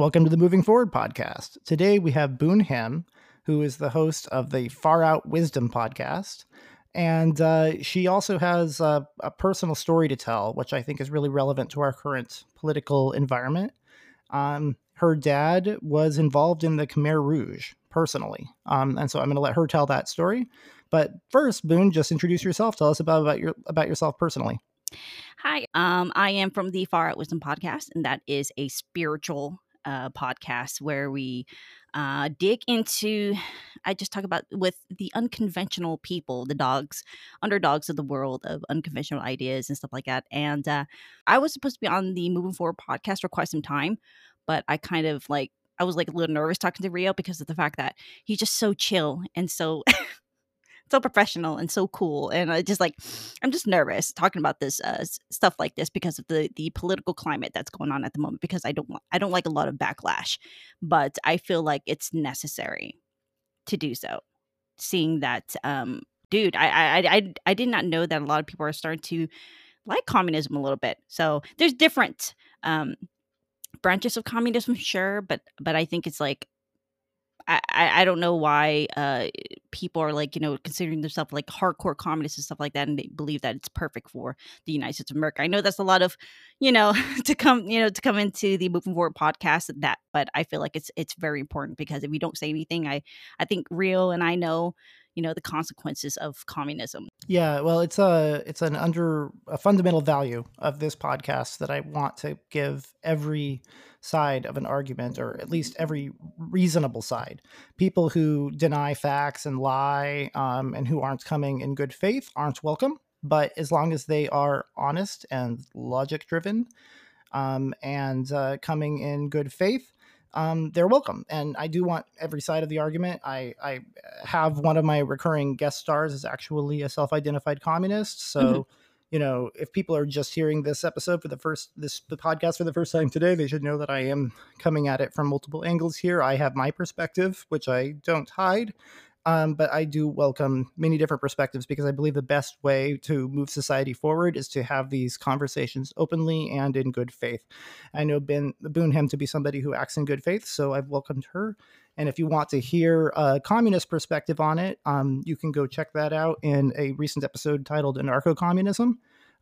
Welcome to the Moving Forward podcast. Today we have Boone Him, who is the host of the Far Out Wisdom podcast. And uh, she also has a, a, personal story to tell, which I think is really relevant to our current political environment. Um, her dad was involved in the Khmer Rouge personally. Um, and so I'm going to let her tell that story. But first, Boone, just introduce yourself. Tell us about, about, your, about yourself personally. Hi, um, I am from the Far Out Wisdom podcast, and that is a spiritual uh, podcast where we uh, dig into, I just talk about with the unconventional people, the dogs, underdogs of the world of unconventional ideas and stuff like that. And uh, I was supposed to be on the Moving Forward podcast for quite some time, but I kind of like, I was like a little nervous talking to Rio because of the fact that he's just so chill and so so professional and so cool and i just like i'm just nervous talking about this uh, stuff like this because of the the political climate that's going on at the moment because i don't i don't like a lot of backlash but i feel like it's necessary to do so seeing that um dude I, I i i did not know that a lot of people are starting to like communism a little bit so there's different um branches of communism sure but but i think it's like I, I don't know why uh, people are like you know considering themselves like hardcore communists and stuff like that, and they believe that it's perfect for the United States of America. I know that's a lot of you know to come you know to come into the Moving Forward podcast that, but I feel like it's it's very important because if we don't say anything, I I think real and I know you know the consequences of communism. Yeah well it's a it's an under a fundamental value of this podcast that i want to give every side of an argument or at least every reasonable side. People who deny facts and lie um, and who aren't coming in good faith aren't welcome but as long as they are honest and logic driven um, and uh, coming in good faith um, they're welcome. And I do want every side of the argument. I, I have one of my recurring guest stars is actually a self-identified communist. So, mm-hmm. you know, if people are just hearing this episode for the first this the podcast for the first time today, they should know that I am coming at it from multiple angles here. I have my perspective, which I don't hide. Um, but I do welcome many different perspectives because I believe the best way to move society forward is to have these conversations openly and in good faith. I know Ben Boone to be somebody who acts in good faith, so I've welcomed her. And if you want to hear a communist perspective on it, um, you can go check that out in a recent episode titled "Anarcho Communism."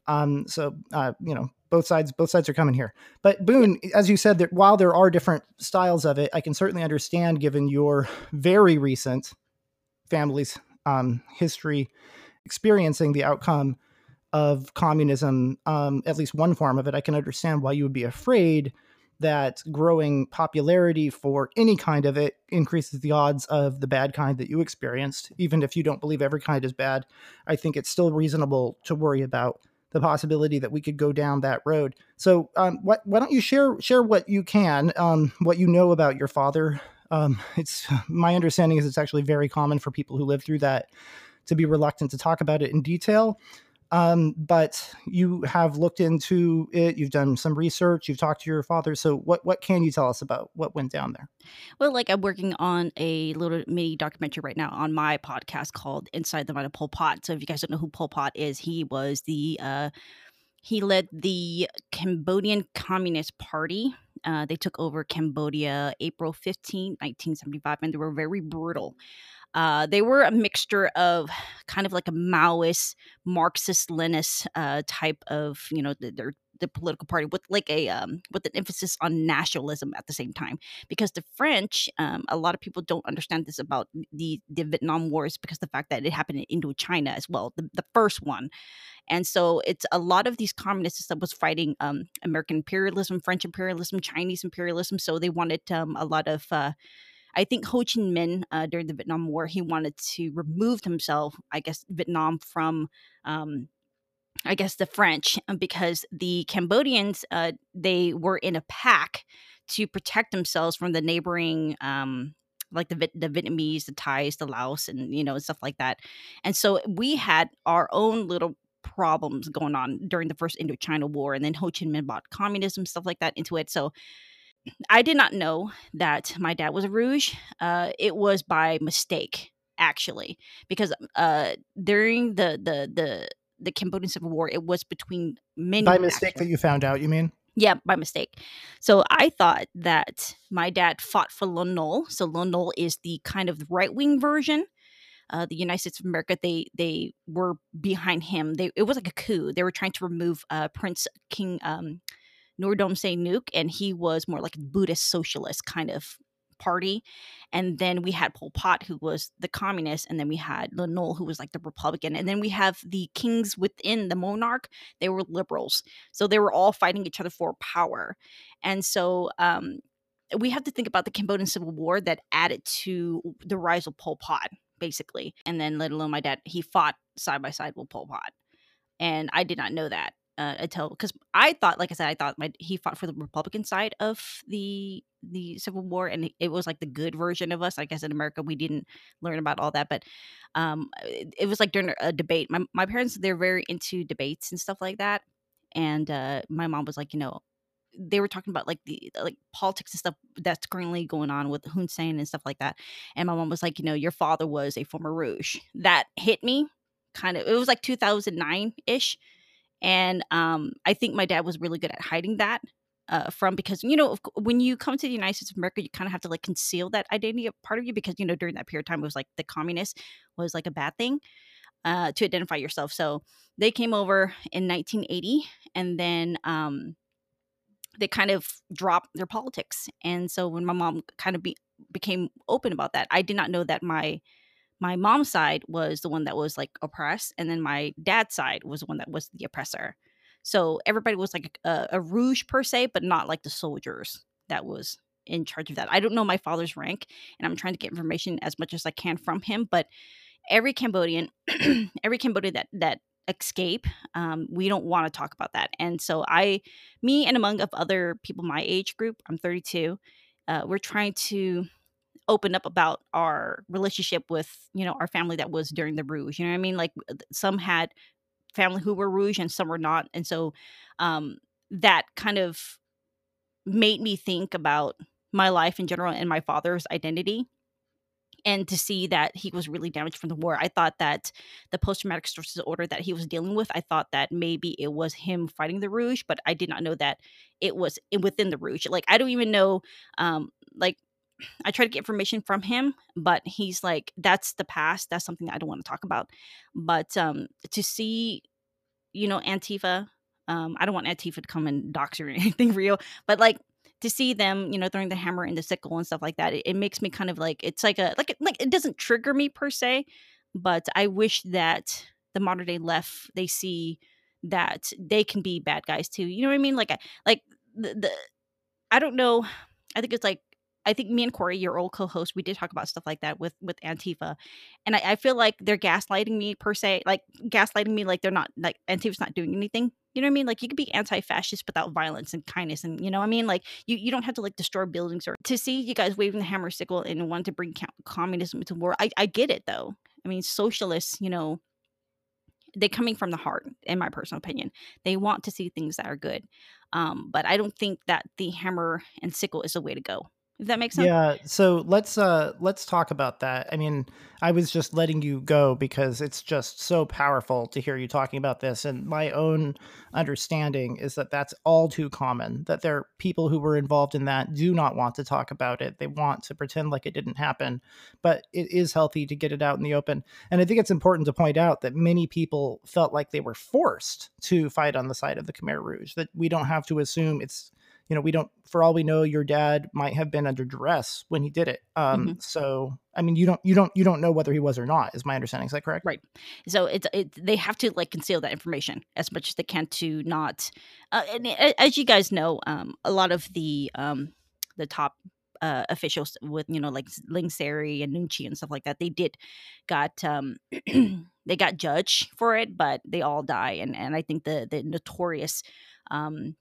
Um, so uh, you know, both sides both sides are coming here. But Boone, as you said, that while there are different styles of it, I can certainly understand, given your very recent family's um, history experiencing the outcome of communism, um, at least one form of it, I can understand why you would be afraid that growing popularity for any kind of it increases the odds of the bad kind that you experienced. Even if you don't believe every kind is bad, I think it's still reasonable to worry about the possibility that we could go down that road. So, um, why don't you share share what you can, um, what you know about your father, um, it's my understanding is it's actually very common for people who live through that to be reluctant to talk about it in detail. Um, but you have looked into it. You've done some research. You've talked to your father. So, what what can you tell us about what went down there? Well, like I'm working on a little mini documentary right now on my podcast called "Inside the Mind of Pol Pot." So, if you guys don't know who Pol Pot is, he was the uh, he led the Cambodian Communist Party uh, they took over Cambodia April 15, 1975, and they were very brutal. Uh, they were a mixture of kind of like a Maoist, Marxist, Leninist uh, type of, you know, their the political party with like a um, with an emphasis on nationalism at the same time because the french um, a lot of people don't understand this about the the vietnam wars because the fact that it happened in indochina as well the, the first one and so it's a lot of these communists that was fighting um, American imperialism, French imperialism, Chinese imperialism. So they wanted um, a lot of. Uh, I think Ho Chi Minh uh, during the Vietnam War, he wanted to remove himself, I guess, Vietnam from, um, I guess, the French uh, because the Cambodians uh, they were in a pack to protect themselves from the neighboring um, like the the Vietnamese, the Thais, the Laos, and you know stuff like that. And so we had our own little problems going on during the first Indochina War, and then Ho Chi Minh brought communism stuff like that into it. So I did not know that my dad was a Rouge. Uh, it was by mistake, actually, because uh, during the the the the Cambodian Civil War, it was between many by mistake that you found out. You mean? Yeah, by mistake. So I thought that my dad fought for Lon Nol. So Lon Nol is the kind of right wing version. Uh, the United States of America, they they were behind him. They it was like a coup. They were trying to remove uh, Prince King um, Norodom Sihanouk, and he was more like a Buddhist socialist kind of party. And then we had Pol Pot, who was the communist, and then we had Lon Nol, who was like the Republican. And then we have the kings within the monarch, they were liberals. So they were all fighting each other for power. And so um, we have to think about the Cambodian Civil War that added to the rise of Pol Pot, basically. And then, let alone my dad, he fought side by side with Pol Pot. And I did not know that uh, until because I thought, like I said, I thought my, he fought for the Republican side of the the Civil War, and it was like the good version of us. I guess in America we didn't learn about all that, but um, it, it was like during a debate. My my parents they're very into debates and stuff like that, and uh, my mom was like, you know, they were talking about like the like politics and stuff that's currently going on with Hun Sen and stuff like that. And my mom was like, you know, your father was a former Rouge. That hit me kind of. It was like 2009 ish and um, I think my dad was really good at hiding that uh, from because you know when you come to the United States of America, you kind of have to like conceal that identity of part of you because you know during that period of time it was like the communist was like a bad thing uh, to identify yourself. So they came over in 1980, and then um, they kind of dropped their politics. And so when my mom kind of be, became open about that, I did not know that my my mom's side was the one that was like oppressed and then my dad's side was the one that was the oppressor. So everybody was like a, a rouge per se but not like the soldiers that was in charge of that. I don't know my father's rank and i'm trying to get information as much as i can from him but every cambodian every cambodian that that escape um, we don't want to talk about that. And so i me and among of other people my age group i'm 32 uh, we're trying to open up about our relationship with you know our family that was during the rouge you know what i mean? Like some had family who were rouge and some were not and so um that kind of made me think about my life in general and my father's identity and to see that he was really damaged from the war. I thought that the post-traumatic stress disorder that he was dealing with i thought that maybe it was him fighting the rouge but i did not know that it was within the rouge. Like i don't even know um like I try to get information from him, but he's like, that's the past. That's something I don't want to talk about. But um, to see, you know, Antifa, um, I don't want Antifa to come and dox or anything real, but like to see them, you know, throwing the hammer and the sickle and stuff like that, it, it makes me kind of like, it's like a, like, like it doesn't trigger me per se, but I wish that the modern day left, they see that they can be bad guys too. You know what I mean? Like, like the, the I don't know. I think it's like I think me and Corey, your old co-host, we did talk about stuff like that with with Antifa, and I, I, feel like they're gaslighting me per se, like gaslighting me like they're not like Antifa's not doing anything. You know what I mean? Like you could be anti-fascist without violence and kindness, and you know what I mean? Like you you don't have to like destroy buildings or to see you guys waving the hammer sickle and want to bring communism to war. I I get it though. I mean, socialists, you know, they're coming from the heart in my personal opinion they want to see things that are good um, but i don't think that the hammer and sickle is the way to go that makes sense. Yeah, so let's uh let's talk about that. I mean, I was just letting you go because it's just so powerful to hear you talking about this and my own understanding is that that's all too common that there are people who were involved in that do not want to talk about it. They want to pretend like it didn't happen, but it is healthy to get it out in the open. And I think it's important to point out that many people felt like they were forced to fight on the side of the Khmer Rouge that we don't have to assume it's you know, we don't, for all we know, your dad might have been under duress when he did it. Um, mm-hmm. So, I mean, you don't, you don't, you don't know whether he was or not. Is my understanding? Is that correct? Right. So it's, it, they have to like conceal that information as much as they can to not. Uh, and as you guys know, um, a lot of the um, the top uh, officials with you know like Ieng Sary and Nuon Chea and stuff like that. They did got um they got judged for it, but they all die. And and I think the the notorious um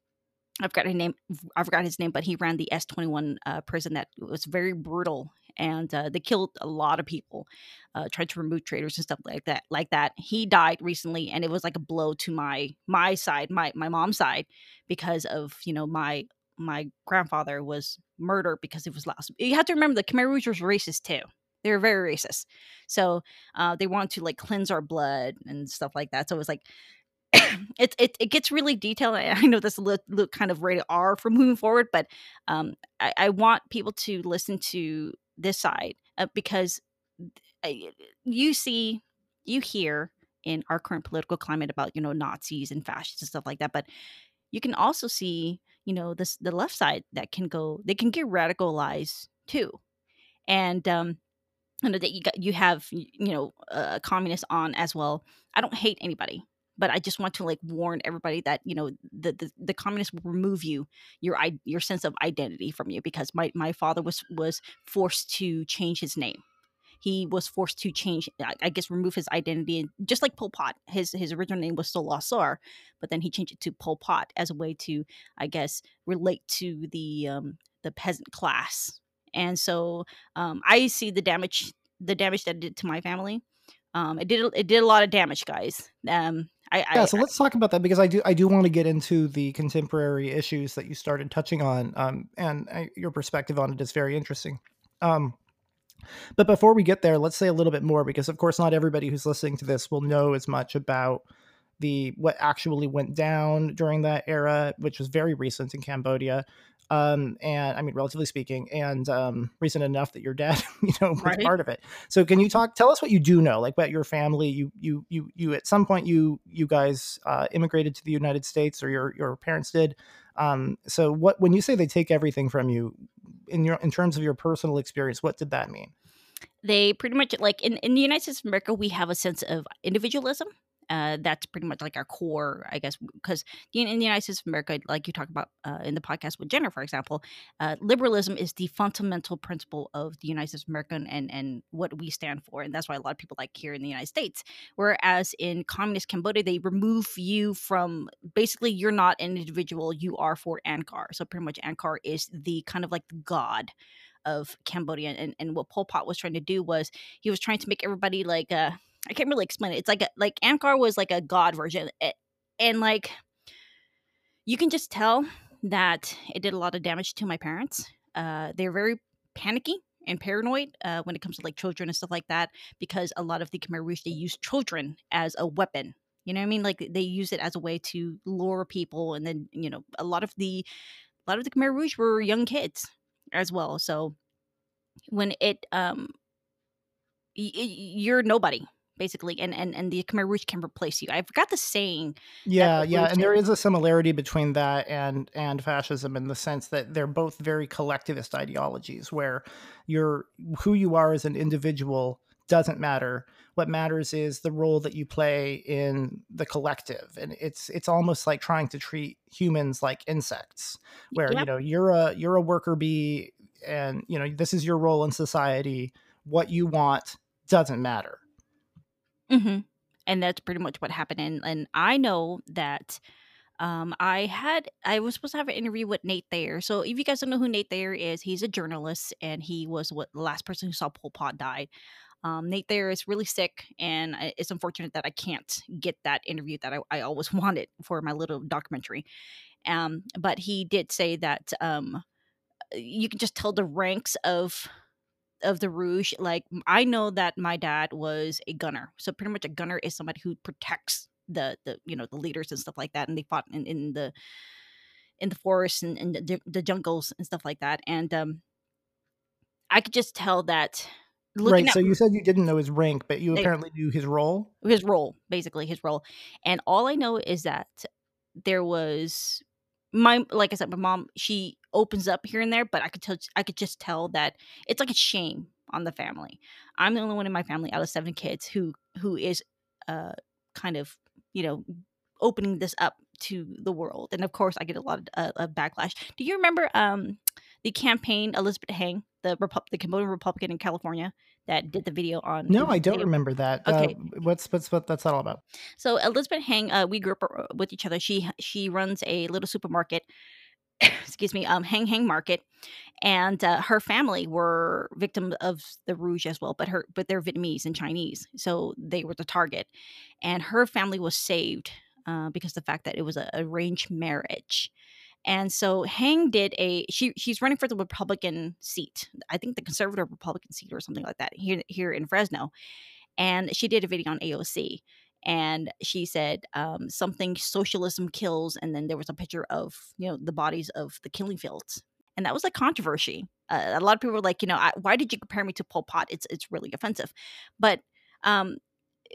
I forgot his name. I forgot his name, but he ran the S twenty one uh, prison that was very brutal, and uh, they killed a lot of people. Uh, tried to remove traitors and stuff like that. Like that, he died recently, and it was like a blow to my my side, my my mom's side, because of you know my my grandfather was murdered because he was lost. You have to remember the Khmer Rouge was racist too. They were very racist, so uh, they wanted to like cleanse our blood and stuff like that. So it was like it, it it gets really detailed. I know this look, look kind of rated R for moving forward, but um, I, I want people to listen to this side uh, because I, you see, you hear in our current political climate about you know Nazis and fascists and stuff like that, but you can also see you know this the left side that can go they can get radicalized too, and um, you know that you got you have you know a communist on as well. I don't hate anybody but I just want to like warn everybody that you know the the, the communists will remove you your your sense of identity from you because my my father was was forced to change his name. He was forced to change, I guess, remove his identity, and just like Pol Pot, his his original name was Saloth Sar, but then he changed it to Pol Pot as a way to, I guess, relate to the um, the peasant class. And so um, I see the damage the damage that it did to my family. Um, it did it did a lot of damage, guys. Um, I, yeah, I, so let's talk about that because I do I do want to get into the contemporary issues that you started touching on, um, and I, your perspective on it is very interesting. Um, but before we get there, let's say a little bit more because, of course, not everybody who's listening to this will know as much about the what actually went down during that era, which was very recent in Cambodia um, and I mean, relatively speaking, and um, recent enough that your dad, you know, was Right. part of it. So, can you talk? Tell us what you do know, like about your family. You, you, you, you. At some point, you, you guys uh, immigrated to the United States, or your your parents did. Um, so, what when you say they take everything from you, in your in terms of your personal experience, what did that mean? they pretty much like in, in the United States of America, we have a sense of individualism. Uh, that's pretty much like our core, I guess, because in, the United States of America, like you talk about uh, in the podcast with Jenner, for example, uh, liberalism is the fundamental principle of the United States of America and, and what we stand for. And that's why a lot of people like here in the United States. Whereas in communist Cambodia, they remove you from basically you're not an individual, you are for Angkar. So pretty much Angkar is the kind of like the god of Cambodia. And, and what Pol Pot was trying to do was he was trying to make everybody like uh I can't really explain it. It's like a, like Angkar was like a god version, a- and like you can just tell that it did a lot of damage to my parents. Uh, they're very panicky and paranoid uh, when it comes to like children and stuff like that because a lot of the Khmer Rouge they use children as a weapon. You know what I mean? Like they use it as a way to lure people, and then you know a lot of the a lot of the Khmer Rouge were young kids as well. So when it um y- y- you're nobody basically and and and the Khmer Rouge can replace you. I forgot the saying. Yeah, yeah, and there is a similarity between that and and fascism in the sense that they're both very collectivist ideologies where you're who you are as an individual doesn't matter. What matters is the role that you play in the collective. And it's it's almost like trying to treat humans like insects where you know you're a you're a worker bee and you know this is your role in society. What you want doesn't matter. Hmm And that's pretty much what happened. And and I know that um I had I was supposed to have an interview with Nate Thayer. So if you guys don't know who Nate Thayer is, he's a journalist and he was what the last person who saw Pol Pot died. Um, Nate Thayer is really sick, and it's unfortunate that I can't get that interview that I, I always wanted for my little documentary. Um, but he did say that um, you can just tell the ranks of of the Rouge. Like I know that my dad was a gunner, so pretty much a gunner is somebody who protects the the you know the leaders and stuff like that, and they fought in, in the in the forests and, and the, the jungles and stuff like that. And um, I could just tell that Right. at So you said you didn't know his rank, but you They- apparently knew his role. his role basically his role and all i know is that there was my like i said my mom she opens up here and there but i could tell i could just tell that it's like a shame on the family. I'm the only one in my family out of seven kids who who is uh kind of you know opening this up to the world and of course i get a lot of, uh, of backlash. Do you remember um the campaign elizabeth Heng the Repu- the cambodian republican in california that did the video on No, I don't video- remember that. Okay. Uh, what's what's what that's all about? so Elizabeth Heng, uh, we grew up uh, with each other. She she runs a little supermarket. excuse me, um, Hang Hang Market, and uh, her family were victims of the Rouge as well. But her but they're Vietnamese and Chinese, so they were the target. And her family was saved uh, because of the fact that it was a arranged marriage. And so Heng did a she she's running for the Republican seat. I think the conservative Republican seat or something like that here here in Fresno. And she did a video on AOC and she said um, something socialism kills and then there was a picture of you know the bodies of the killing fields and that was like controversy uh, a lot of people were like you know I, why did you compare me to pol pot it's it's really offensive but um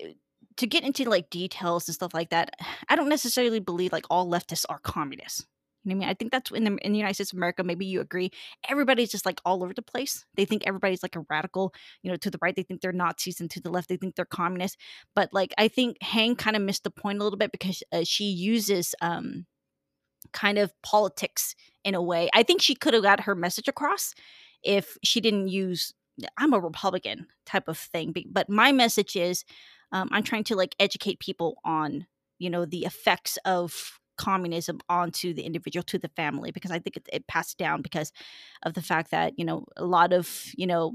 eh, to get into like details and stuff like that i don't necessarily believe like all leftists are communists you know what I mean? I think that's in the in the United States of America. Maybe you agree. Everybody's just like all over the place. They think everybody's like a radical. You know, to the right they think they're Nazis, and to the left they think they're communists. But like, I think Heng kind of missed the point a little bit because uh, she uses um kind of politics in a way. I think she could have got her message across if she didn't use I'm a Republican type of thing. But my message is um, I'm trying to like educate people on you know the effects of communism onto the individual to the family because i think it, it passed down because of the fact that you know a lot of you know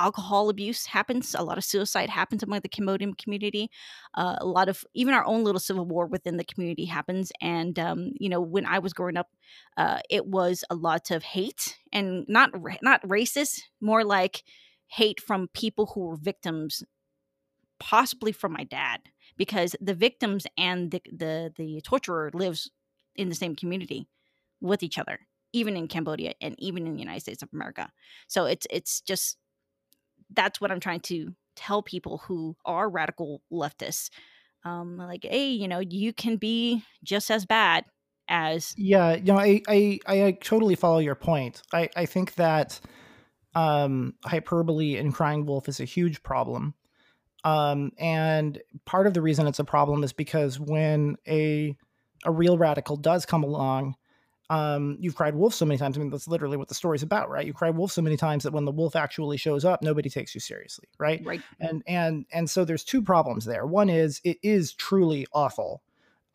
alcohol abuse happens a lot of suicide happens among the cambodian community. Uh, a lot of even our own little civil war within the community happens and um, you know when i was growing up uh, it was a lot of hate and not not racist more like hate from people who were victims possibly from my dad because the victims and the the, the torturer lives in the same community with each other even in Cambodia and even in the United States of America. So it's it's just that's what I'm trying to tell people who are radical leftists. Um, like, hey, you know, you can be just as bad as yeah. You know, I I, I totally follow your point. I I think that um, hyperbole and crying wolf is a huge problem um, and part of the reason it's a problem is because when a a real radical does come along, um, you've cried wolf so many times. I mean, that's literally what the story's about, right? You cry wolf so many times that when the wolf actually shows up, nobody takes you seriously, right? Right. And and and so there's two problems there. One is it is truly awful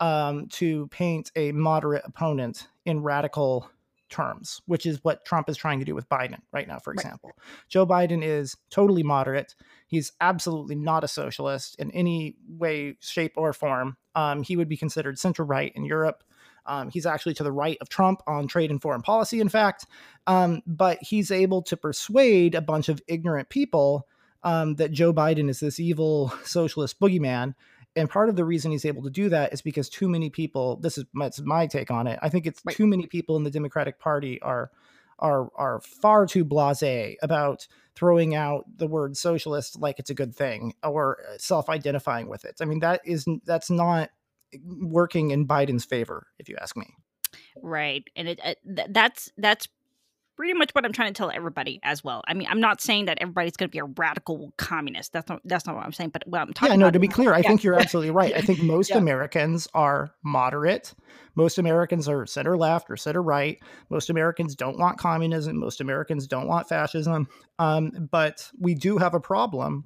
um, to paint a moderate opponent in radical terms, which is what Trump is trying to do with Biden right now, for example. Right. Joe Biden is totally moderate. He's absolutely not a socialist in any way, shape, or form. Um, he would be considered center right in Europe. Um, he's actually to the right of Trump on trade and foreign policy, in fact. Um, but he's able to persuade a bunch of ignorant people um, that Joe Biden is this evil socialist boogeyman and part of the reason he's able to do that is because too many people this is my, my take on it i think it's right. too many people in the democratic party are are are far too blasé about throwing out the word socialist like it's a good thing or uh, self-identifying with it i mean that is that's not working in biden's favor if you ask me right and it, it that's that's pretty much what I'm trying to tell everybody as well. I mean, I'm not saying that everybody's going to be a radical communist. That's not that's not what I'm saying. But what I'm talking yeah, no. To be clear, I yeah. think you're absolutely right. I think most yeah. Americans are moderate. Most Americans are center left or center right. Most Americans don't want communism. Most Americans don't want fascism. Um, but we do have a problem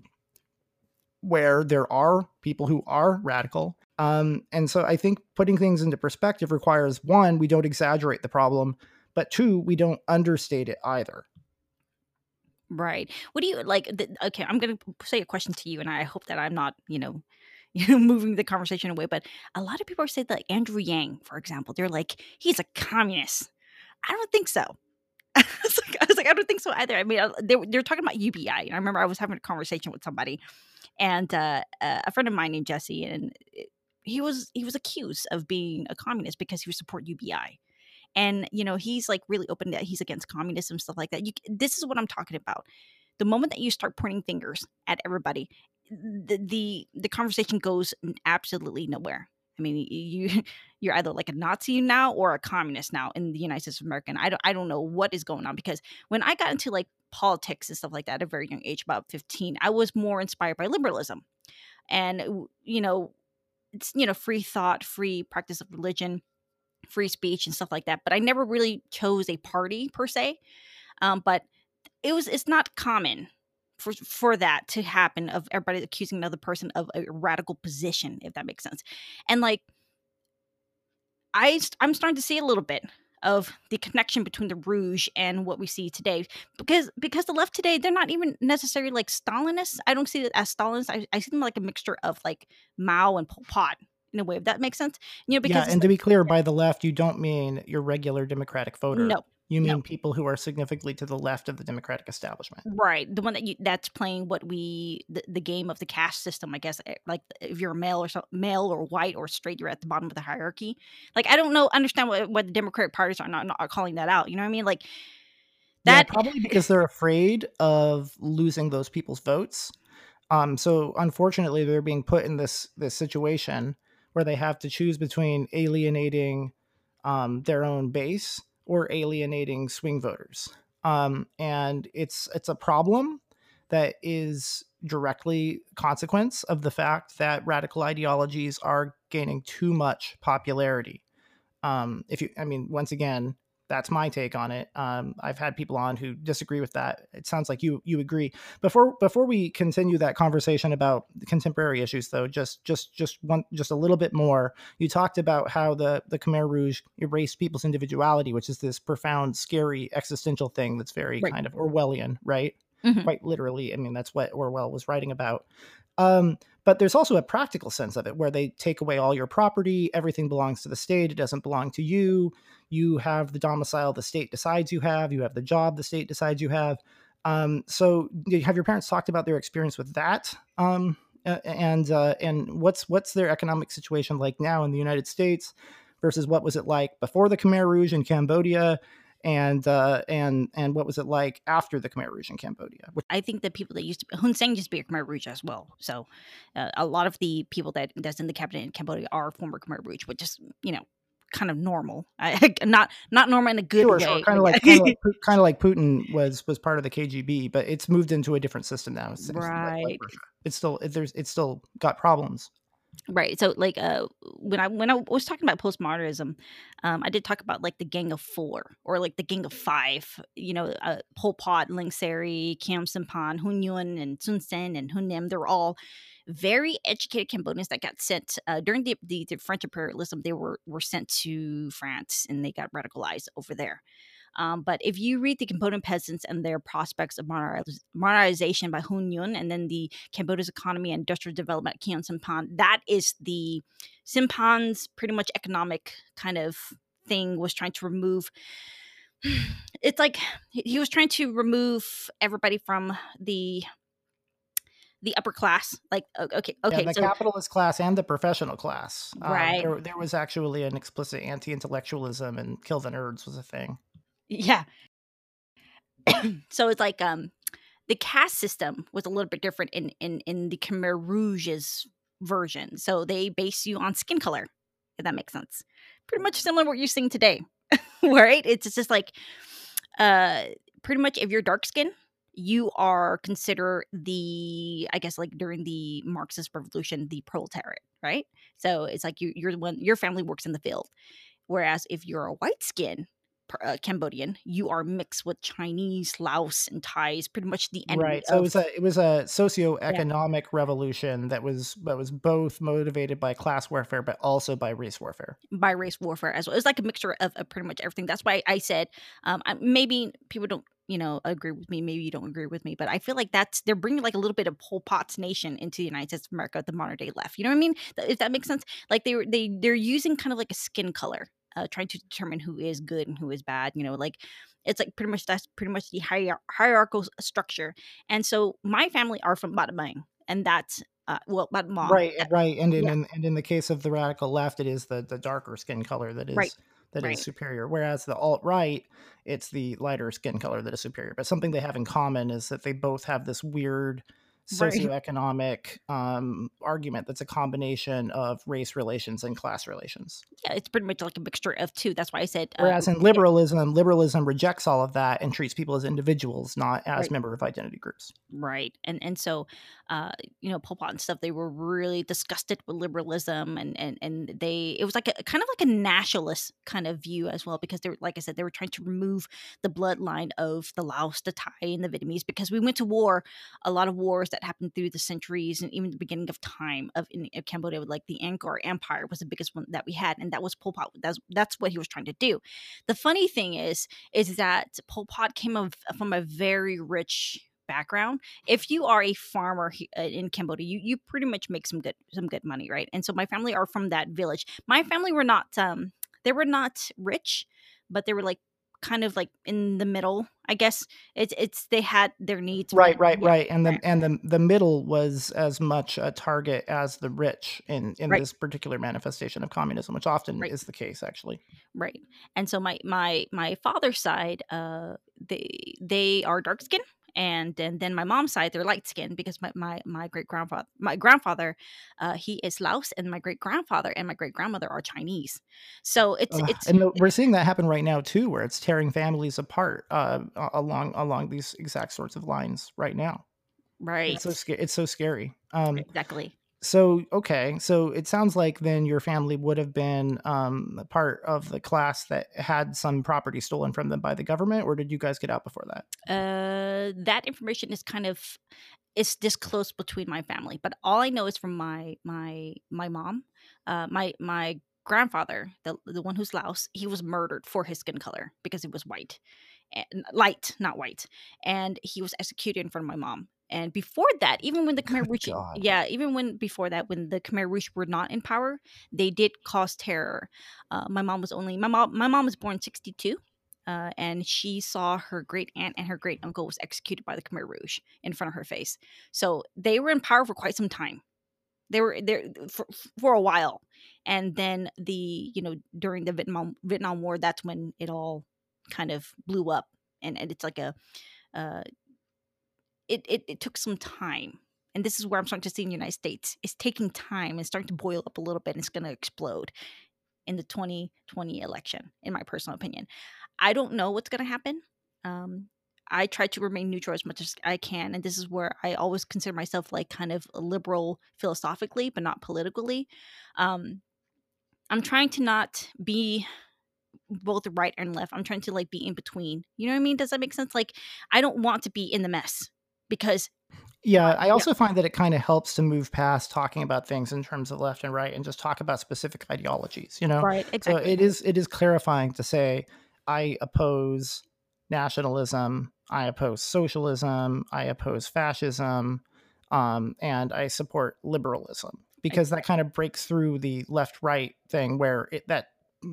where there are people who are radical. Um, and so I think putting things into perspective requires one, we don't exaggerate the problem but two, we don't understate it either. Right. What do you like? The, okay, I'm going to say a question to you, and I hope that I'm not, you know, you know, moving the conversation away. But a lot of people are saying that Andrew Yang, for example, they're like, he's a communist. I don't think so. I, was like, I was like, I don't think so either. I mean, uh, they, they're talking about UBI. And I remember I was having a conversation with somebody, and uh, uh, a friend of mine named Jesse, and he was he was accused of being a communist because he would support UBI and you know he's like really open that he's against communism stuff like that you this is what i'm talking about the moment that you start pointing fingers at everybody the the, the conversation goes absolutely nowhere I mean, you you're either like a Nazi now or a communist now in the United States of America. And I don't I don't know what is going on because when I got into like politics and stuff like that at a very young age, about 15, I was more inspired by liberalism. And you know, it's you know, free thought, free practice of religion free speech and stuff like that. But I never really chose a party per se. Um, but it was it's not common for for that to happen of everybody accusing another person of a radical position, if that makes sense. And like I I'm starting to see a little bit of the connection between the Rouge and what we see today. Because because the left today, they're not even necessarily like Stalinists. I don't see it as Stalinists. I, I see them like a mixture of like Mao and Pol Pot in a way if that makes sense you know because yeah and to be clear by the left you don't mean your regular democratic voter no You mean no. people who are significantly to the left of the democratic establishment, right? The one that you that's playing what we the, the game of the caste system, I guess. Eh, like if you're male or so, male or white or straight, you're at the bottom of the hierarchy. Like I don't know, understand what what the Democratic parties are not, not calling that out. You know what I mean? Like that yeah, probably because they're afraid of losing those people's votes. Um, so unfortunately, they're being put in this this situation where they have to choose between alienating um, their own base or alienating swing voters. Um, and it's it's a problem that is directly consequence of the fact that radical ideologies are gaining too much popularity. Um, if you, I mean, once again, that's my take on it. Um, I've had people on who disagree with that. It sounds like you you agree. Before before we continue that conversation about contemporary issues, though, just just just one just a little bit more. You talked about how the the Khmer Rouge erased people's individuality, which is this profound, scary, existential thing that's very right. kind of Orwellian, right? Mm-hmm. Quite literally. I mean, that's what Orwell was writing about. Um, but there's also a practical sense of it where they take away all your property, everything belongs to the state, it doesn't belong to you. You have the domicile the state decides you have, you have the job the state decides you have. Um, so have your parents talked about their experience with that? Um, and uh, and what's what's their economic situation like now in the United States versus what was it like before the Khmer Rouge in Cambodia and uh, and and what was it like after the Khmer Rouge in Cambodia? Which- I think the people that used to Hun Sen used to be a Khmer Rouge as well. So uh, a lot of the people that that's in the cabinet in Cambodia are former Khmer Rouge, which is you know kind of normal. I, not not normal in a good sure, way. Sure. Kind of like kind of like, kind of like Putin was was part of the KGB, but it's moved into a different system now. It's, right. Like it's still there's it's still got problems. Right. So like uh when I when I was talking about postmodernism, um I did talk about like the gang of 4 or like the gang of 5, you know, uh, Pol Pot, Ieng Sary, Khieu Samphan, Hou Yuon and Son Sen and Hun Nim, they're all very educated Cambodians that got sent uh, during the, the, the French imperialism. They were were sent to France and they got radicalized over there. Um, but if you read the Cambodian peasants and their prospects of modernization by Hou Yuon and then the Cambodia's economy and industrial development, Khieu Samphan, that is the Samphan's pretty much economic kind of thing was trying to remove it's like he was trying to remove everybody from the the upper class like okay okay yeah, the so, capitalist class and the professional class right. um, there, there, was actually an explicit anti-intellectualism and kill the nerds was a thing yeah. so it's like um the caste system was a little bit different in in in the Khmer Rouge's version. So they base you on skin color, if that makes sense. Pretty much similar what you're seeing today, right? It's just like uh pretty much if you're dark skin, you are considered the i guess like during the marxist revolution the proletariat right so it's like you, you're the one your family works in the field whereas if you're a white skin uh, Cambodian, you are mixed with Chinese, Laos, and Thais. Pretty much the end. Right. So of, it was a it was a socioeconomic yeah. revolution that was that was both motivated by class warfare, but also by race warfare. By race warfare as well. It's like a mixture of, of pretty much everything. That's why I said um, maybe people don't you know agree with me maybe you don't agree with me but i feel like that's they're bringing like a little bit of Pol Pot's nation into the united states of america the modern day left you know what i mean if that makes sense like they they they're using kind of like a skin color uh, trying to determine who is good and who is bad. You know, like it's like pretty much that's pretty much the hier- hierarchical structure. And so my family are from Battambang, and that's uh, well, my mom. Right, right. And in, yeah. in, and in the case of the radical left, it is the the darker skin color that is right. that right. is superior. Whereas the alt right, it's the lighter skin color that is superior. But something they have in common is that they both have this weird socioeconomic right. um, argument that's a combination of race relations and class relations. Yeah, it's pretty much like a mixture of two. That's why I said. Um, Whereas in liberalism, yeah. liberalism rejects all of that and treats people as individuals, not as right. member of identity groups. Right, and and so, uh, you know, Pol Pot and stuff, they were really disgusted with liberalism, and and and they it was like a kind of like a nationalist kind of view as well, because they were like I said, they were trying to remove the bloodline of the Laos, the Thai, and the Vietnamese because we went to war, a lot of wars that happened through the centuries and even the beginning of time of in, in Cambodia, like the Angkor Empire was the biggest one that we had, and that was Pol Pot. That's that's what he was trying to do. The funny thing is, is that Pol Pot came of, from a very rich background if you are a farmer uh, in cambodia you you pretty much make some good some good money right and so my family are from that village my family were not um they were not rich but they were like kind of like in the middle. I guess it's it's they had their needs right, right, right, and the and the the middle was as much a target as the rich in in right. this particular manifestation of communism, which often right. is the case, actually. Right, and so my my my father's side, uh, they they are dark skinned and then, then my mom's side they're light skinned because my my, my great grandfather my grandfather uh, he is Laos and my great grandfather and my great grandmother are Chinese. So it's uh, it's and we're seeing that happen right now too where it's tearing families apart uh, along along these exact sorts of lines right now. Right. It's so scary it's so scary. Um, exactly so okay so it sounds like then your family would have been um, part of the class that had some property stolen from them by the government or did you guys get out before that? Uh that information is kind of it's disclosed between my family but all i know is from my my my mom uh my my grandfather the the one who's laos he was murdered for his skin color because he was white light not white and he was executed in front of my mom and before that, even when the Khmer Rouge, yeah, even when before that, when the Khmer Rouge were not in power, they did cause terror. Uh, my mom was only my mom. My mom was born sixty two. Uh, and she saw her great aunt and her great uncle was executed by the Khmer Rouge in front of her face. So they were in power for quite some time. They were there for, for a while, and then the you know during the Vietnam Vietnam War, that's when it all kind of blew up, and, and it's like a uh, it, it, it took some time and this is where I'm starting to see in the United States. It's taking time and starting to boil up a little bit and it's going to explode in the 2020 election, in my personal opinion. I don't know what's going to happen. Um, I try to remain neutral as much as I can. And this is where I always consider myself like kind of liberal philosophically, but not politically. Um, I'm trying to not be both right and left. I'm trying to like be in between. You know what I mean? Does that make sense? Like, I don't want to be in the mess because yeah i also yeah. find that it kind of helps to move past talking about things in terms of left and right and just talk about specific ideologies you know right exactly. so it is it is clarifying to say i oppose nationalism i oppose socialism i oppose fascism um, and i support liberalism because exactly. that kind of breaks through the left right thing where it that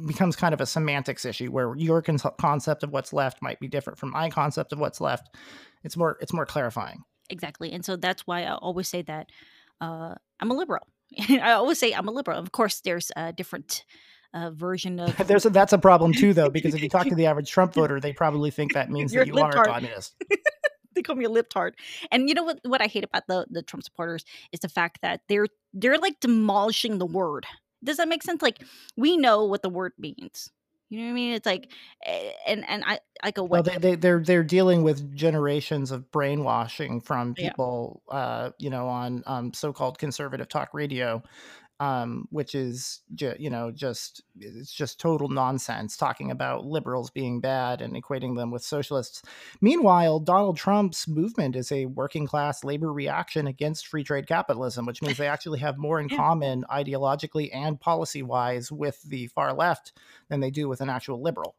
becomes kind of a semantics issue where your con- concept of what's left might be different from my concept of what's left it's more it's more clarifying exactly and so that's why i always say that uh, i'm a liberal i always say i'm a liberal of course there's a different uh, version of there's a, that's a problem too though because if you talk to the average trump voter they probably think that means that you are a communist they call me a lip tart. And you know what? What I hate about the the Trump supporters is the fact that they're they're like demolishing the word. Does that make sense? Like we know what the word means. You know what I mean? It's like, eh, and and I I go. Well, they, they they're they're dealing with generations of brainwashing from people, yeah. uh, you know, on um, so-called conservative talk radio, um, which is ju- you know just it's just total nonsense talking about liberals being bad and equating them with socialists. Meanwhile, Donald Trump's movement is a working class labor reaction against free trade capitalism, which means they actually have more in common ideologically and policy wise with the far left than they do with an actual liberal.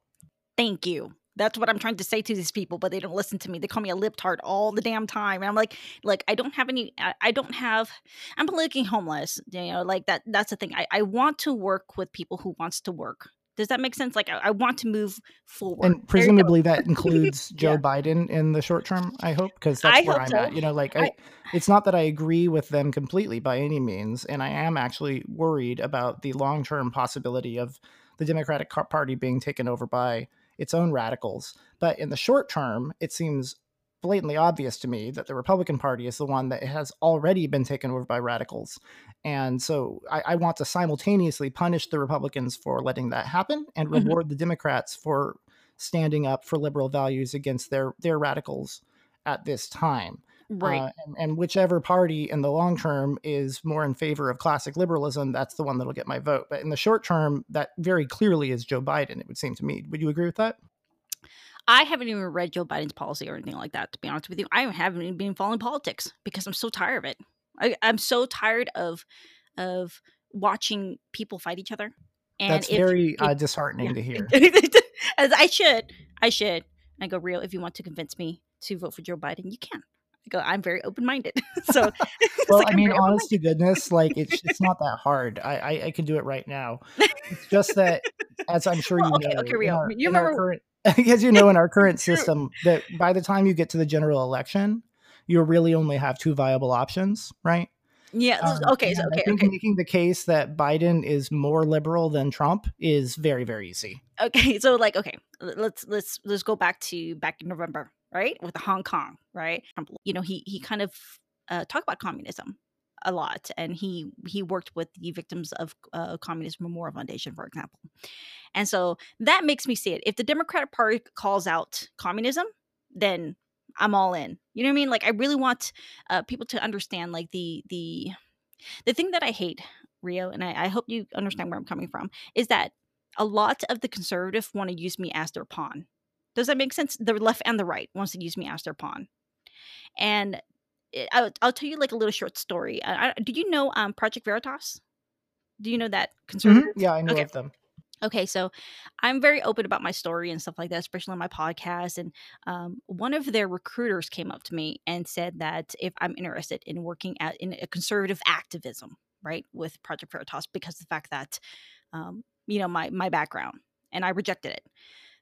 Thank you. That's what I'm trying to say to these people, but they don't listen to me. They call me a lip tart all the damn time. And I'm like, like I don't have any. I, I don't have. I'm looking homeless. You know, like that. That's the thing. I, I want to work with people who wants to work. Does that make sense? Like I, I want to move forward. And presumably that includes Joe yeah. Biden in the short term. I hope because that's I where I'm so. at. You know, like I, I, it's not that I agree with them completely by any means, and I am actually worried about the long term possibility of the Democratic Party being taken over by its own radicals. But in the short term, it seems blatantly obvious to me that the Republican Party is the one that has already been taken over by radicals. And so I, I want to simultaneously punish the Republicans for letting that happen and mm-hmm. reward mm-hmm. the Democrats for standing up for liberal values against their their radicals at this time. Right. Uh, and, and, whichever party in the long term is more in favor of classic liberalism, that's the one that'll get my vote. But in the short term, that very clearly is Joe Biden, it would seem to me. Would you agree with that? I haven't even read Joe Biden's policy or anything like that, to be honest with you. I haven't even been following politics because I'm so tired of it. I, am so tired of of watching people fight each other. And That's if, very if, uh, disheartening yeah. to hear. As I should. I should. I go, real, if you want to convince me to vote for Joe Biden, you can go, I'm very open minded. so, well, like, I mean, honest to goodness, like it's it's not that hard. I, I, I can do it right now. It's just that, as I'm sure well, you okay, know, okay, Rio, our, you remember current because you know in our current system that by the time you get to the general election, you really only have two viable options, right? Yeah. Um, okay. So and I okay. think Okay. making the case that Biden is more liberal than Trump is very, very easy. Okay. So like, okay, let's let's let's go back to back in November, right, with Hong Kong, right? You know, he he kind of uh, talked about communism a lot, and he he worked with the victims of uh, Communist Memorial Foundation, for example. And so that makes me see it. If the Democratic Party calls out communism, then I'm all in. You know what I mean? Like I really want uh, people to understand like the the the thing that I hate, Rio, and I, I hope you understand where I'm coming from, is that a lot of the conservative want to use me as their pawn. Does that make sense? The left and the right wants to use me as their pawn. And it, I'll, I'll tell you like a little short story. I, I, do you know um, Project Veritas? Do you know that Mhm. conservative? Yeah, I know Okay. of them. Okay, so I'm very open about my story and stuff like that, especially on my podcast. And um, one of their recruiters came up to me and said that if I'm interested in working at in a conservative activism, right, with Project Veritas, because of the fact that, um, you know, my my background, and I rejected it.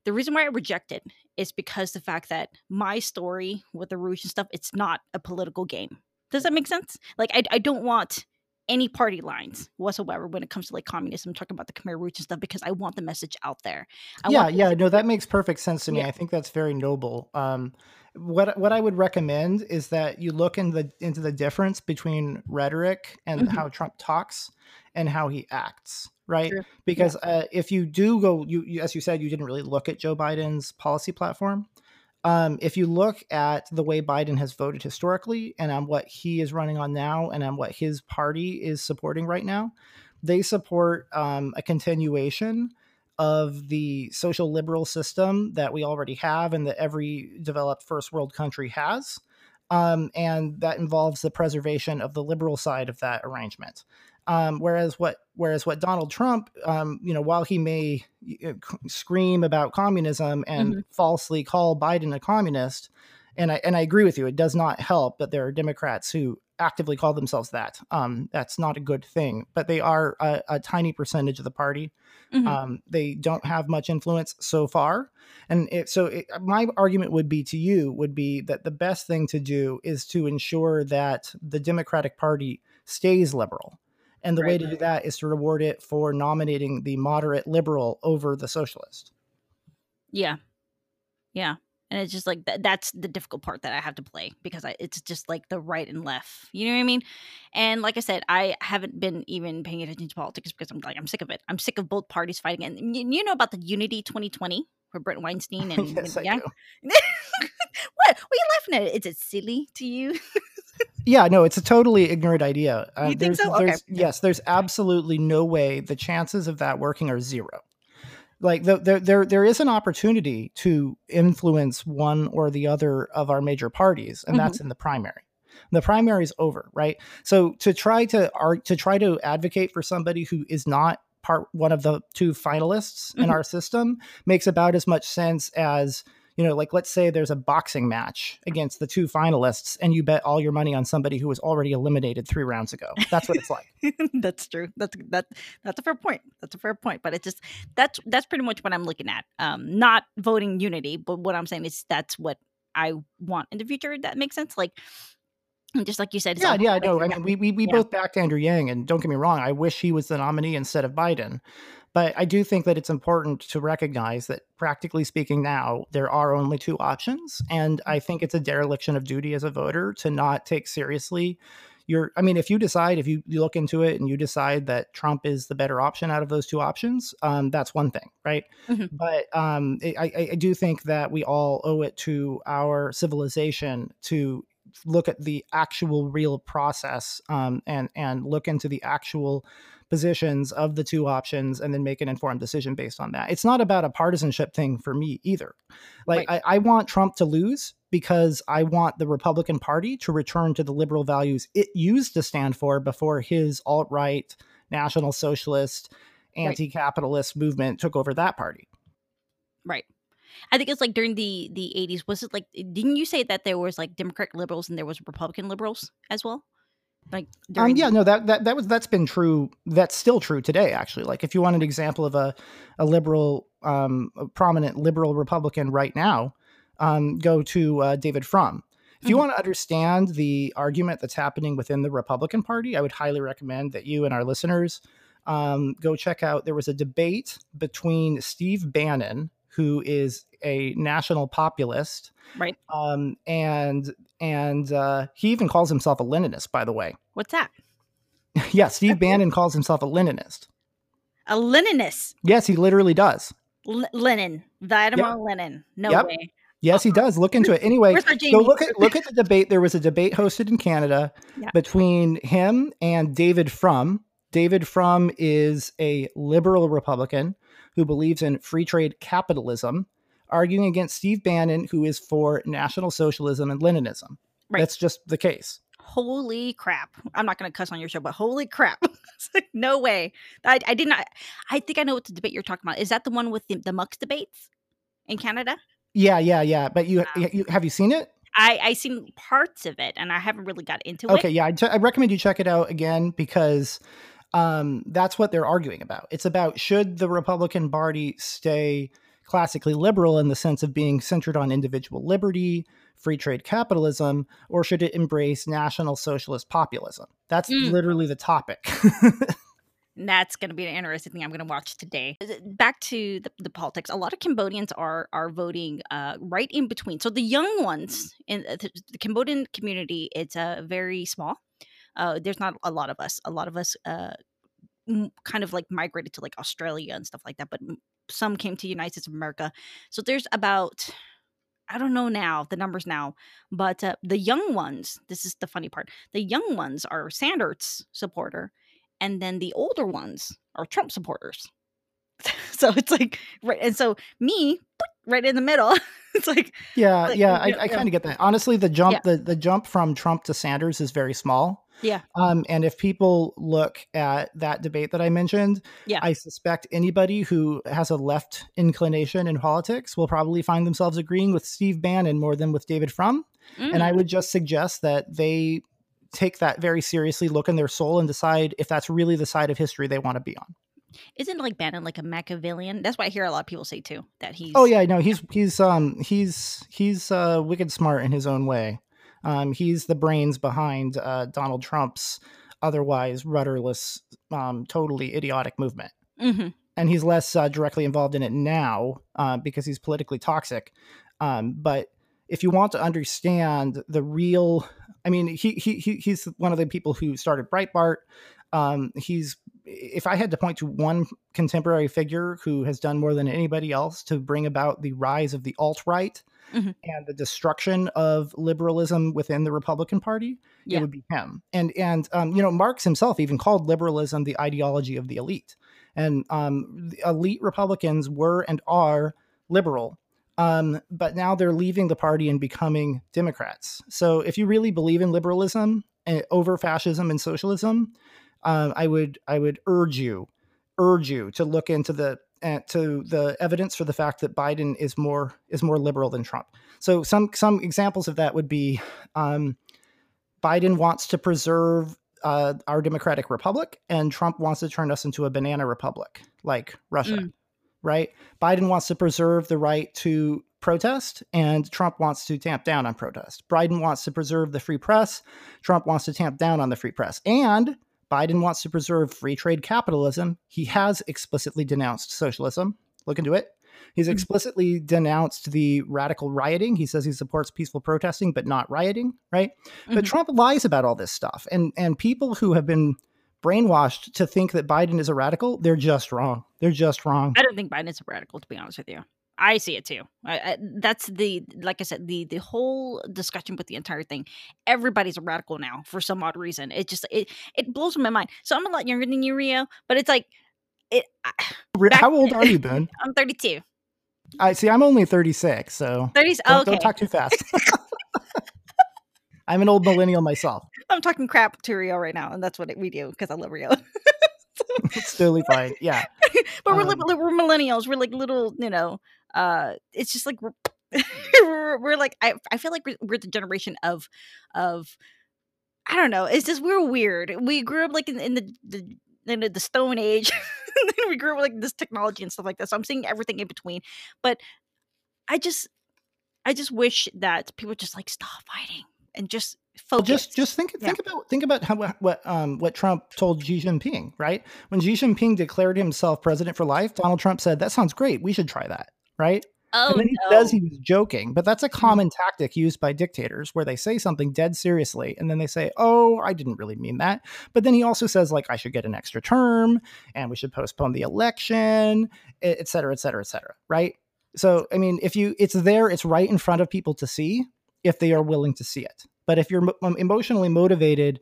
The reason why I reject it is because the fact that my story with the Rouge and stuff, it's not a political game. Does that make sense? Like, I, I don't want any party lines whatsoever when it comes to like communism, talking about the Khmer Rouge and stuff, because I want the message out there. I yeah, want yeah, no, that makes perfect sense to me. Yeah. I think that's very noble. Um, what what I would recommend is that you look in the into the difference between rhetoric and Mhm. how Trump talks and how he acts, right? Because uh, if you do go, you, you as you said, you didn't really look at Joe Biden's policy platform. Um, if you look at the way Biden has voted historically and on what he is running on now and on what his party is supporting right now, they support um, a continuation of the social liberal system that we already have and that every developed first world country has. Um, and that involves the preservation of the liberal side of that arrangement. Um, whereas what whereas what Donald Trump, um, you know, while he may uh, scream about communism and Mhm. falsely call Biden a communist, and I and I agree with you, it does not help that there are Democrats who actively call themselves that. Um, that's not a good thing, but they are a, a tiny percentage of the party. Mhm. Um, they don't have much influence so far, and it, so it, my argument would be to you would be that the best thing to do is to ensure that the Democratic Party stays liberal. And the way Right. to do that is to reward it for nominating the moderate liberal over the socialist. Yeah. Yeah. And it's just like th- that's the difficult part that I have to play because I, it's just like the right and left. You know what I mean? And like I said, I haven't been even paying attention to politics because I'm like I'm sick of it. I'm sick of both parties fighting. And you, you know about the Unity 2020 for Bret Weinstein and yes, I yeah. what? What are you laughing at? Is it silly to you? Yeah, no, it's a totally ignorant idea. You think so? Okay. there's, Yes, there's absolutely no way. The chances of that working are zero. Like the, there, there, there is an opportunity to influence one or the other of our major parties, and Mhm. that's in the primary. The primary is over, right? So to try to to try to advocate for somebody who is not part one of the two finalists in Mhm. our system makes about as much sense as you know, like let's say there's a boxing match against the two finalists, and you bet all your money on somebody who was already eliminated three rounds ago. That's what it's like. that's true. That's that. That's a fair point. That's a fair point. But it just that's that's pretty much what I'm looking at. Um, not voting unity, but what I'm saying is that's what I want in the future. That makes sense. Like, just like you said. yeah, yeah, no. I mean, we we, we Yeah. both backed Andrew Yang, and don't get me wrong, I wish he was the nominee instead of Biden. But I do think that it's important to recognize that, practically speaking, now there are only two options, and I think it's a dereliction of duty as a voter to not take seriously your. I mean, if you decide, if you, you look into it and you decide that Trump is the better option out of those two options, um, that's one thing, right? Mhm. But um, I, I, I do think that we all owe it to our civilization to look at the actual real process um, and and look into the actual positions of the two options and then make an informed decision based on that. It's not about a partisanship thing for me either. Like I, I want Trump to lose because I want the Republican Party to return to the liberal values it used to stand for before his alt right, national socialist, anti capitalist movement took over that party. Right. I think it's like during the the 80s. Was it like? Didn't you say that there was like Democratic liberals and there was Republican liberals as well? Like Um, yeah, no, that, that that was that's been true. That's still true today, actually. Like, if you want an example of a a liberal, um, a prominent liberal Republican right now, um, go to uh, David Frum. If you Mhm. want to understand the argument that's happening within the Republican Party, I would highly recommend that you and our listeners um, go check out. There was a debate between Steve Bannon, who is a national populist, right. um, and and uh, he even calls himself a Leninist, by the way. What's that? yeah, Steve Bannon calls himself a Leninist. A Leninist. Yes, he literally does. L- Lenin. Vladimir Lenin. No Yep. way. Yes, he does. Look into it. Anyway, so look at look at the debate. There was a debate hosted in Canada Yeah. between him and David Frum. David Frum is a liberal Republican who believes in free trade capitalism, arguing against Steve Bannon, who is for National Socialism and Leninism. Right. That's just the case. holy crap i'm not going to cuss on your show but holy crap like, no way I, I did not i think i know what the debate you're talking about is that the one with the, the Munk debates in canada Yeah, yeah, yeah. But you, Wow. you have you seen it? i i seen parts of it and i haven't really got into Okay, it Okay, yeah, I'd, I recommend you check it out again because um, that's what they're arguing about. It's about should the Republican Party stay classically liberal in the sense of being centered on individual liberty, free trade capitalism, or should it embrace national socialist populism? That's Mm. literally the topic. And that's going to be an interesting thing i'm going to watch today Uh, back to the, the politics a lot of cambodians are are voting uh, right in between so the young ones in uh, the, the cambodian community it's uh, very small uh, there's not a lot of us a lot of us uh, m- kind of like migrated to like australia and stuff like that but m- some came to united states of america so there's about I don't know now the numbers now, but uh, the young ones. This is the funny part. The young ones are Sanders supporter, and then the older ones are Trump supporters. so it's like right, and so me right in the middle. it's like yeah, Like, yeah, yeah, I, I kind of get that. Honestly, the jump, Yeah. the, the jump from Trump to Sanders is very small. Yeah. Um, and if people look at that debate that I mentioned, Yeah. I suspect anybody who has a left inclination in politics will probably find themselves agreeing with Steve Bannon more than with David Frum. And I mm, would just suggest that they take that very seriously, look in their soul, and decide if that's really the side of history they want to be on. isn't like Bannon like a Machiavellian? That's what I hear a lot of people say too. That he's Oh yeah, no, he's he's um he's he's uh wicked smart in his own way. Um, he's the brains behind uh, Donald Trump's otherwise rudderless, um, totally idiotic movement. Mhm. and he's less uh, directly involved in it now uh, because he's politically toxic. Um, but if you want to understand the real, I mean, he, he he- he's one of the people who started Breitbart. Um, he's if I had to point to one contemporary figure who has done more than anybody else to bring about the rise of the alt right Mhm. and the destruction of liberalism within the Republican Party, Yeah. it would be him. And and um, you know, Marx himself even called liberalism the ideology of the elite. And um, the elite Republicans were and are liberal. Um, but now they're leaving the party and becoming Democrats. So if you really believe in liberalism uh, over fascism and socialism, um, I would I would urge you urge you to look into the uh, to the evidence for the fact that Biden is more is more liberal than Trump. So some some examples of that would be um, Biden wants to preserve uh, our democratic republic, and Trump wants to turn us into a banana republic like Russia. Mm. Right? Biden wants to preserve the right to protest, and Trump wants to tamp down on protest. Biden wants to preserve the free press. Trump wants to tamp down on the free press, and Biden wants to preserve free trade capitalism. He has explicitly denounced socialism. Look into it. He's Mhm. explicitly denounced the radical rioting. He says he supports peaceful protesting, but not rioting, right? But Mhm. Trump lies about all this stuff. And and people who have been brainwashed to think that Biden is a radical, they're just wrong. They're just wrong. I don't think Biden is a radical, to be honest with you. I see it too. I, I, that's the like I said the the whole discussion with the entire thing. Everybody's a radical now for some odd reason. It just it it blows my mind. So I'm a lot younger than you, Rio, but it's like it. I, back- How old are you, Ben? I'm 32. I see. I'm only 36, so 30. don't, okay, don't talk too fast. I'm an old millennial myself. I'm talking crap to Rio right now, and that's what we do because I love Rio. It's totally fine. Yeah. but we're, Um, li- we're millennials. We're like little, you know. Uh, it's just like we're, we're, we're like I, I feel like we're, we're the generation of of I don't know. It's just we're weird. We grew up like in, in the, the in the Stone Age. then we grew up with like this technology and stuff like that. So I'm seeing everything in between. But I just I just wish that people just like stop fighting and just Well, focus. just just think Yeah. think about think about how what um what Trump told Xi Jinping, right? When Xi Jinping declared himself president for life, Donald Trump said, "That sounds great. We should try that." Right? oh and then he no. says he was joking, but that's a common tactic used by dictators where they say something dead seriously and then they say, "Oh, I didn't really mean that." But then he also says like I should get an extra term and we should postpone the election, et cetera, et cetera, et cetera, right? So, I mean, if you it's there, it's right in front of people to see if they are willing to see it. But if you're mo- um, emotionally motivated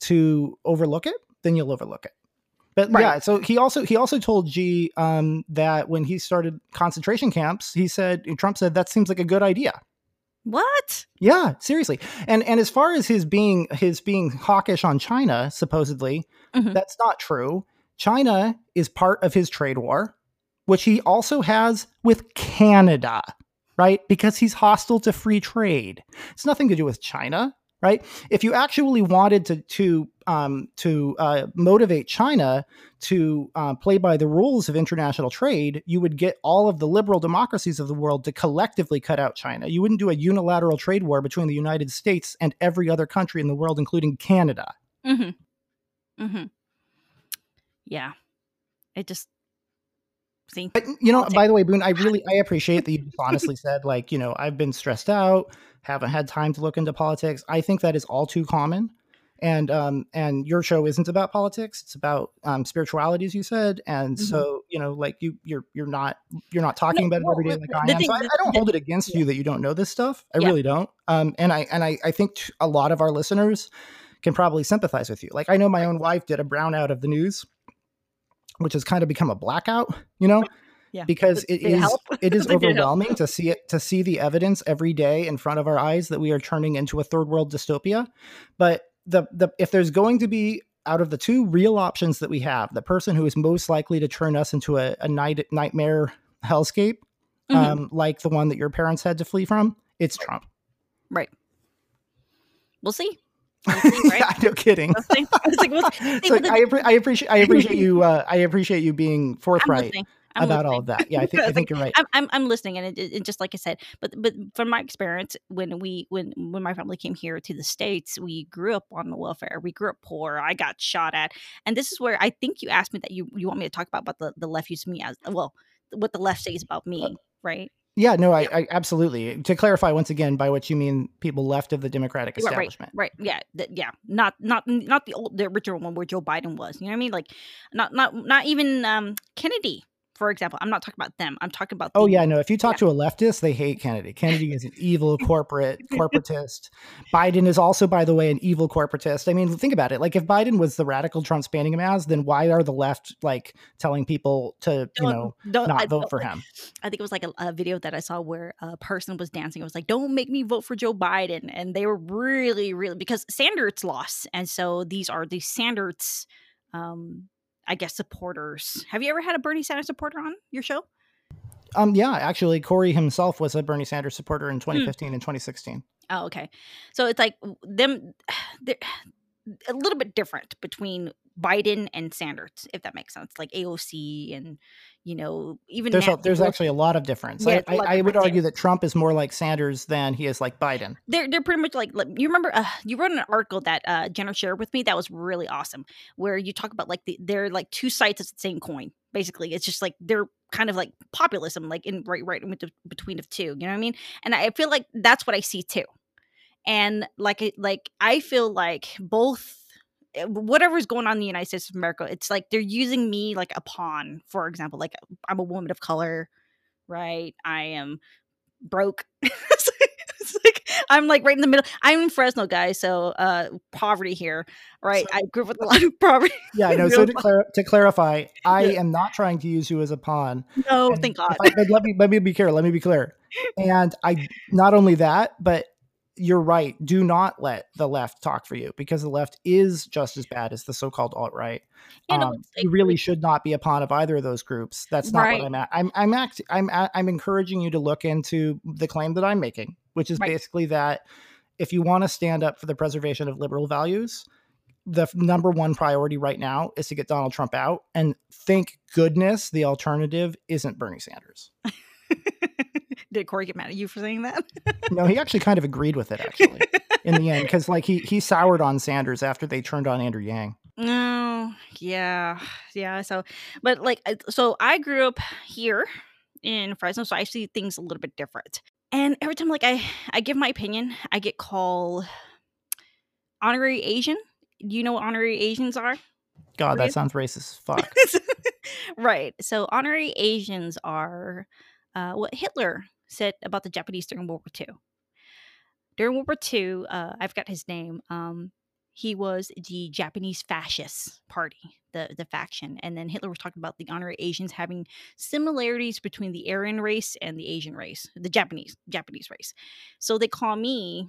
to overlook it, then you'll overlook it. But Right. yeah, so he also he also told Xi um, that when he started concentration camps, he said Trump said that seems like a good idea. what? Yeah, seriously. And and as far as his being his being hawkish on China, supposedly, Mhm. that's not true. China is part of his trade war, which he also has with Canada, right? Because he's hostile to free trade. It's nothing to do with China, right? If you actually wanted to to um, to uh, motivate China to uh, play by the rules of international trade, you would get all of the liberal democracies of the world to collectively cut out China. You wouldn't do a unilateral trade war between the United States and every other country in the world, including Canada. Mm-hmm. Mm-hmm. Yeah. It just see. But you know, by the way, Boone, I really I appreciate that you just honestly said like, you know, I've been stressed out, haven't had time to look into politics. I think that is all too common. And um and your show isn't about politics; it's about um, spirituality, as you said. And Mhm. so, you know, like you you're you're not you're not talking No, about it every day like I am. thing- so I, I don't hold it against you that you don't know this stuff. I Yeah. really don't. Um, and I and I I think t- a lot of our listeners can probably sympathize with you. Like I know my own wife did a brownout of the news, which has kind of become a blackout. You know, Yeah. because it is it is Did it help? overwhelming to see it to see the evidence every day in front of our eyes that we are turning into a third world dystopia but the the if there's going to be out of the two real options that we have the person who is most likely to turn us into a, a night nightmare hellscape Mhm. um, like the one that your parents had to flee from it's trump Right. We'll see. Right? yeah, no kidding. I was like, we'll see. so but the- I, appre- I appreciate I appreciate you uh, I appreciate you being forthright listening. About all of that. Yeah, I think I think you're right. I'm, I'm listening, and it, it, it- just like I said, but but from my experience, when we when when my family came here to the states, we grew up on the welfare. We grew up poor. I got shot at, and this is where I think you asked me that you you want me to talk about about the the left use me as well, what the left says about me, right? Yeah, no, I, I absolutely. To clarify once again, by what you mean, people left of the Democratic Right, right, establishment. right, yeah, th- yeah, not not not the old the original one where Joe Biden was. You know what I mean? Like, not not not even um Kennedy, for example. I'm not talking about them. I'm talking about. Oh the- yeah, no. If you talk Yeah. to a leftist, they hate Kennedy. Kennedy is an evil corporate corporatist. Biden is also, by the way, an evil corporatist. I mean, think about it. Like, if Biden was the radical Trump's painting him as, then why are the left like telling people to, you Don't- know, don't- not I- vote for him? I think it was like a, a video that I saw where a person was dancing. It was like, "Don't make me vote for Joe Biden," and they were really, really because Sanders lost, and so these are the Sanders, um, I guess, supporters. Have you ever had a Bernie Sanders supporter on your show? Um, yeah, actually, Corey himself was a Bernie Sanders supporter in 2015 and 2016. Oh, okay. So it's like them, they're a little bit different between Biden and Sanders, if that makes sense. Like AOC and you know even There's a, there's actually a lot of difference. Yeah, I, I, I would argue that Trump is more like Sanders than he is like Biden. they're they're pretty much like, you remember uh, you wrote an article that uh Jenna shared with me that was really awesome where you talk about like the, they're like two sides of the same coin basically it's just like they're kind of like populism like in right right in between of two you know what I mean and I feel like that's what I see too and like like I feel like both whatever's going on in the United States of America it's like they're using me like a pawn for example like I'm a woman of color right I am broke it's like- it's like I'm like right in the middle. I'm in Fresno, guys, so uh poverty here, right? So- I grew up with a lot of poverty. Yeah, I know. So to, clar- to clarify, I Yeah. am not trying to use you as a pawn. No, And thank God. I- but let me let me be clear. Let me be clear. And I not only that, but you're right. Do not let the left talk for you because the left is just as bad as the so-called alt right. You know, Um, it's you really should not be a pawn of either of those groups. That's not Right. what I'm at. I'm I'm act I'm I'm encouraging you to look into the claim that I'm making, which is Right. basically that if you want to stand up for the preservation of liberal values, the number one priority right now is to get Donald Trump out. And thank goodness the alternative isn't Bernie Sanders. Did Corey get mad at you for saying that? No, he actually kind of agreed with it actually in the end because like he he soured on Sanders after they turned on Andrew Yang. No, yeah, yeah. So, but like, so I grew up here in Fresno, so I see things a little bit different. And every time, like, I I give my opinion, I get called honorary Asian. Do you know what honorary Asians are? God, that sounds racist fuck. right. So honorary Asians are uh, what Hitler said about the Japanese during World War II. During World War II, uh, I've got his name. Um, he was the Japanese Fascist Party, the the faction, and then Hitler was talking about the honorary Asians having similarities between the Aryan race and the Asian race, the Japanese Japanese race. So they call me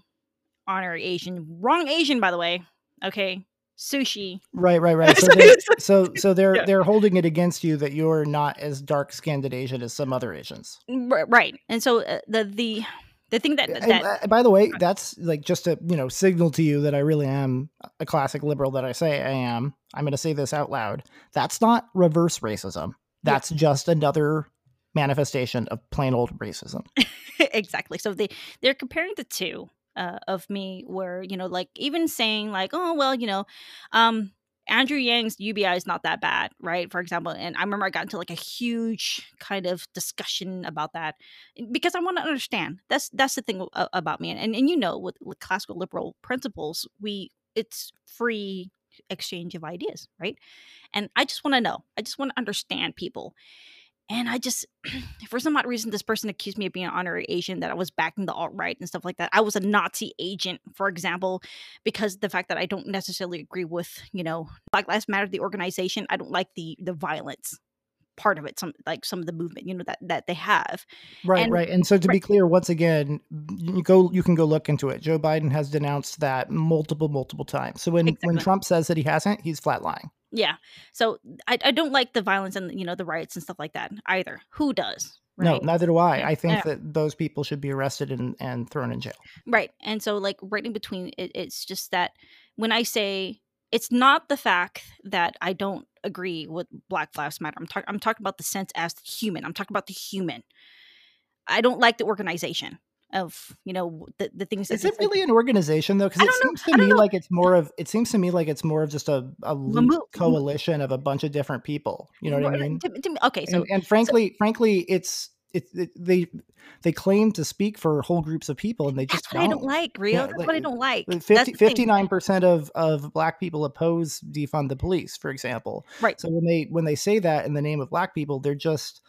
honorary Asian. Wrong Asian, by the way. Okay, sushi. Right, right, right. So So they, so so they're Yeah. they're holding it against you that you're not as dark skinned Asian as some other Asians. R- right and so uh, the the the thing that And, uh, by the way, that's like just to you know signal to you that I really am a classic liberal that I say I am. I'm going to say this out loud. That's not reverse racism. That's just another manifestation of plain old racism. exactly so they they're comparing the two uh, of me where you know like even saying like oh well you know um andrew yang's ubi is not that bad right for example and i remember i got into like a huge kind of discussion about that because i want to understand that's that's the thing about me and and you know with, with classical liberal principles we it's free exchange of ideas right and i just want to know i just want to understand people and I just, for some odd reason, this person accused me of being an honorary Asian, that I was backing the alt right and stuff like that. I was a Nazi agent, for example, because the fact that I don't necessarily agree with, you know, Black Lives Matter, the organization. I don't like the the violence part of it. Some like some of the movement, you know, that that they have. Right, And- right. And so to be clear, once again, you go you can go look into it. Joe Biden has denounced that multiple, multiple times. So when when Trump says that he hasn't, he's flat lying. Yeah. So I, I don't like the violence and you know the riots and stuff like that either. Who does? No, neither do I. I think yeah. that those people should be arrested and, and thrown in jail. Right. And so, like, right in between, it, it's just that when I say it's not the fact that I don't agree with Black Lives Matter, I'm, talking. I'm talking about the sense as human. I'm talking about the human. I don't like the organization of, you know, the, the things that Is it really an organization though? Because it don't know. seems to me know. like it's more of it seems to me like it's more of just a, a coalition of a bunch of different people. You know what I mean? to- to okay. So, and, and frankly, frankly, it's it, it they they claim to speak for whole groups of people, and they just that's what I don't like, Rio. Yeah, that's like, what I don't like. That's 50, the thing. 59% of, of black people oppose defund the police, for example. Right. So when they when they say that in the name of black people, they're just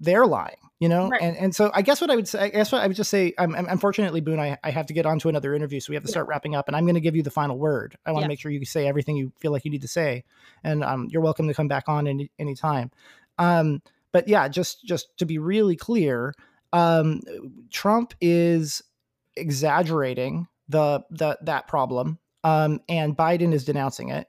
they're lying, you know? Right. And and so I guess what I would say I guess what I would just say um, um, unfortunately Boone I, I have to get on to another interview so we have to Yeah. start wrapping up and I'm going to give you the final word. I want to Yeah. make sure you say everything you feel like you need to say and um, you're welcome to come back on any anytime. Um but yeah, just just to be really clear, um Trump is exaggerating the the that problem um and Biden is denouncing it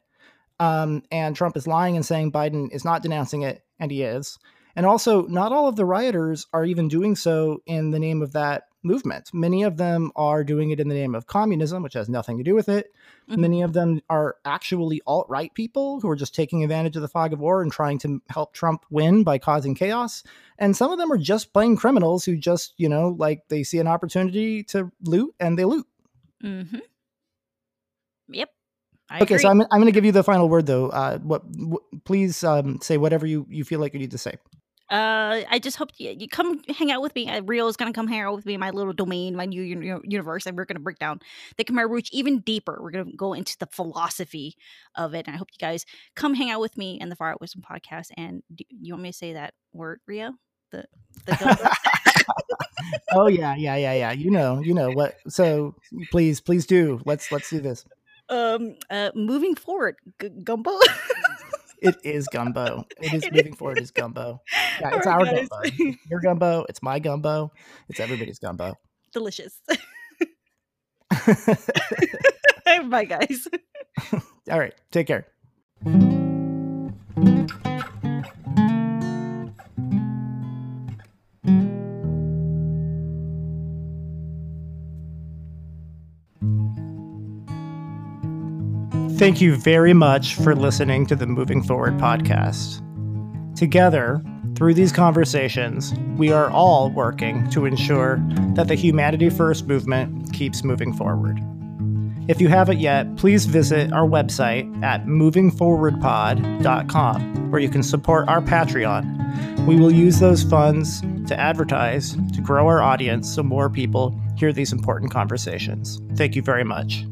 um and Trump is lying and saying Biden is not denouncing it and he is and also not all of the rioters are even doing so in the name of that movement many of them are doing it in the name of communism which has nothing to do with it Mhm. many of them are actually alt-right people who are just taking advantage of the fog of war and trying to help Trump win by causing chaos and some of them are just plain criminals who just you know like they see an opportunity to loot and they loot Mm-hmm. Yep. I okay agree. so i'm, I'm going to give you the final word though uh what w- please um say whatever you you feel like you need to say Uh, I just hope you, you come hang out with me. Uh, Rio is gonna come hang out with me in my little domain, my new uni- universe, and we're gonna break down the Khmer Rouge even deeper. We're gonna go into the philosophy of it, and I hope you guys come hang out with me in the Far Out Wisdom podcast. And do you want me to say that word, Rio? The the oh yeah yeah yeah yeah you know you know what so please please do let's let's do this um uh moving forward, g- gumbo. it is gumbo. It is It moving forward is gumbo. Yeah it's All our gumbo. Your gumbo. It's my gumbo. It's everybody's gumbo. Delicious. Bye, guys. all right take care Thank you very much for listening to the Moving Forward podcast. Together, through these conversations, we are all working to ensure that the Humanity First movement keeps moving forward. If you haven't yet, please visit our website at movingforwardpod.com where you can support our Patreon. We will use those funds to advertise, to grow our audience so more people hear these important conversations. Thank you very much.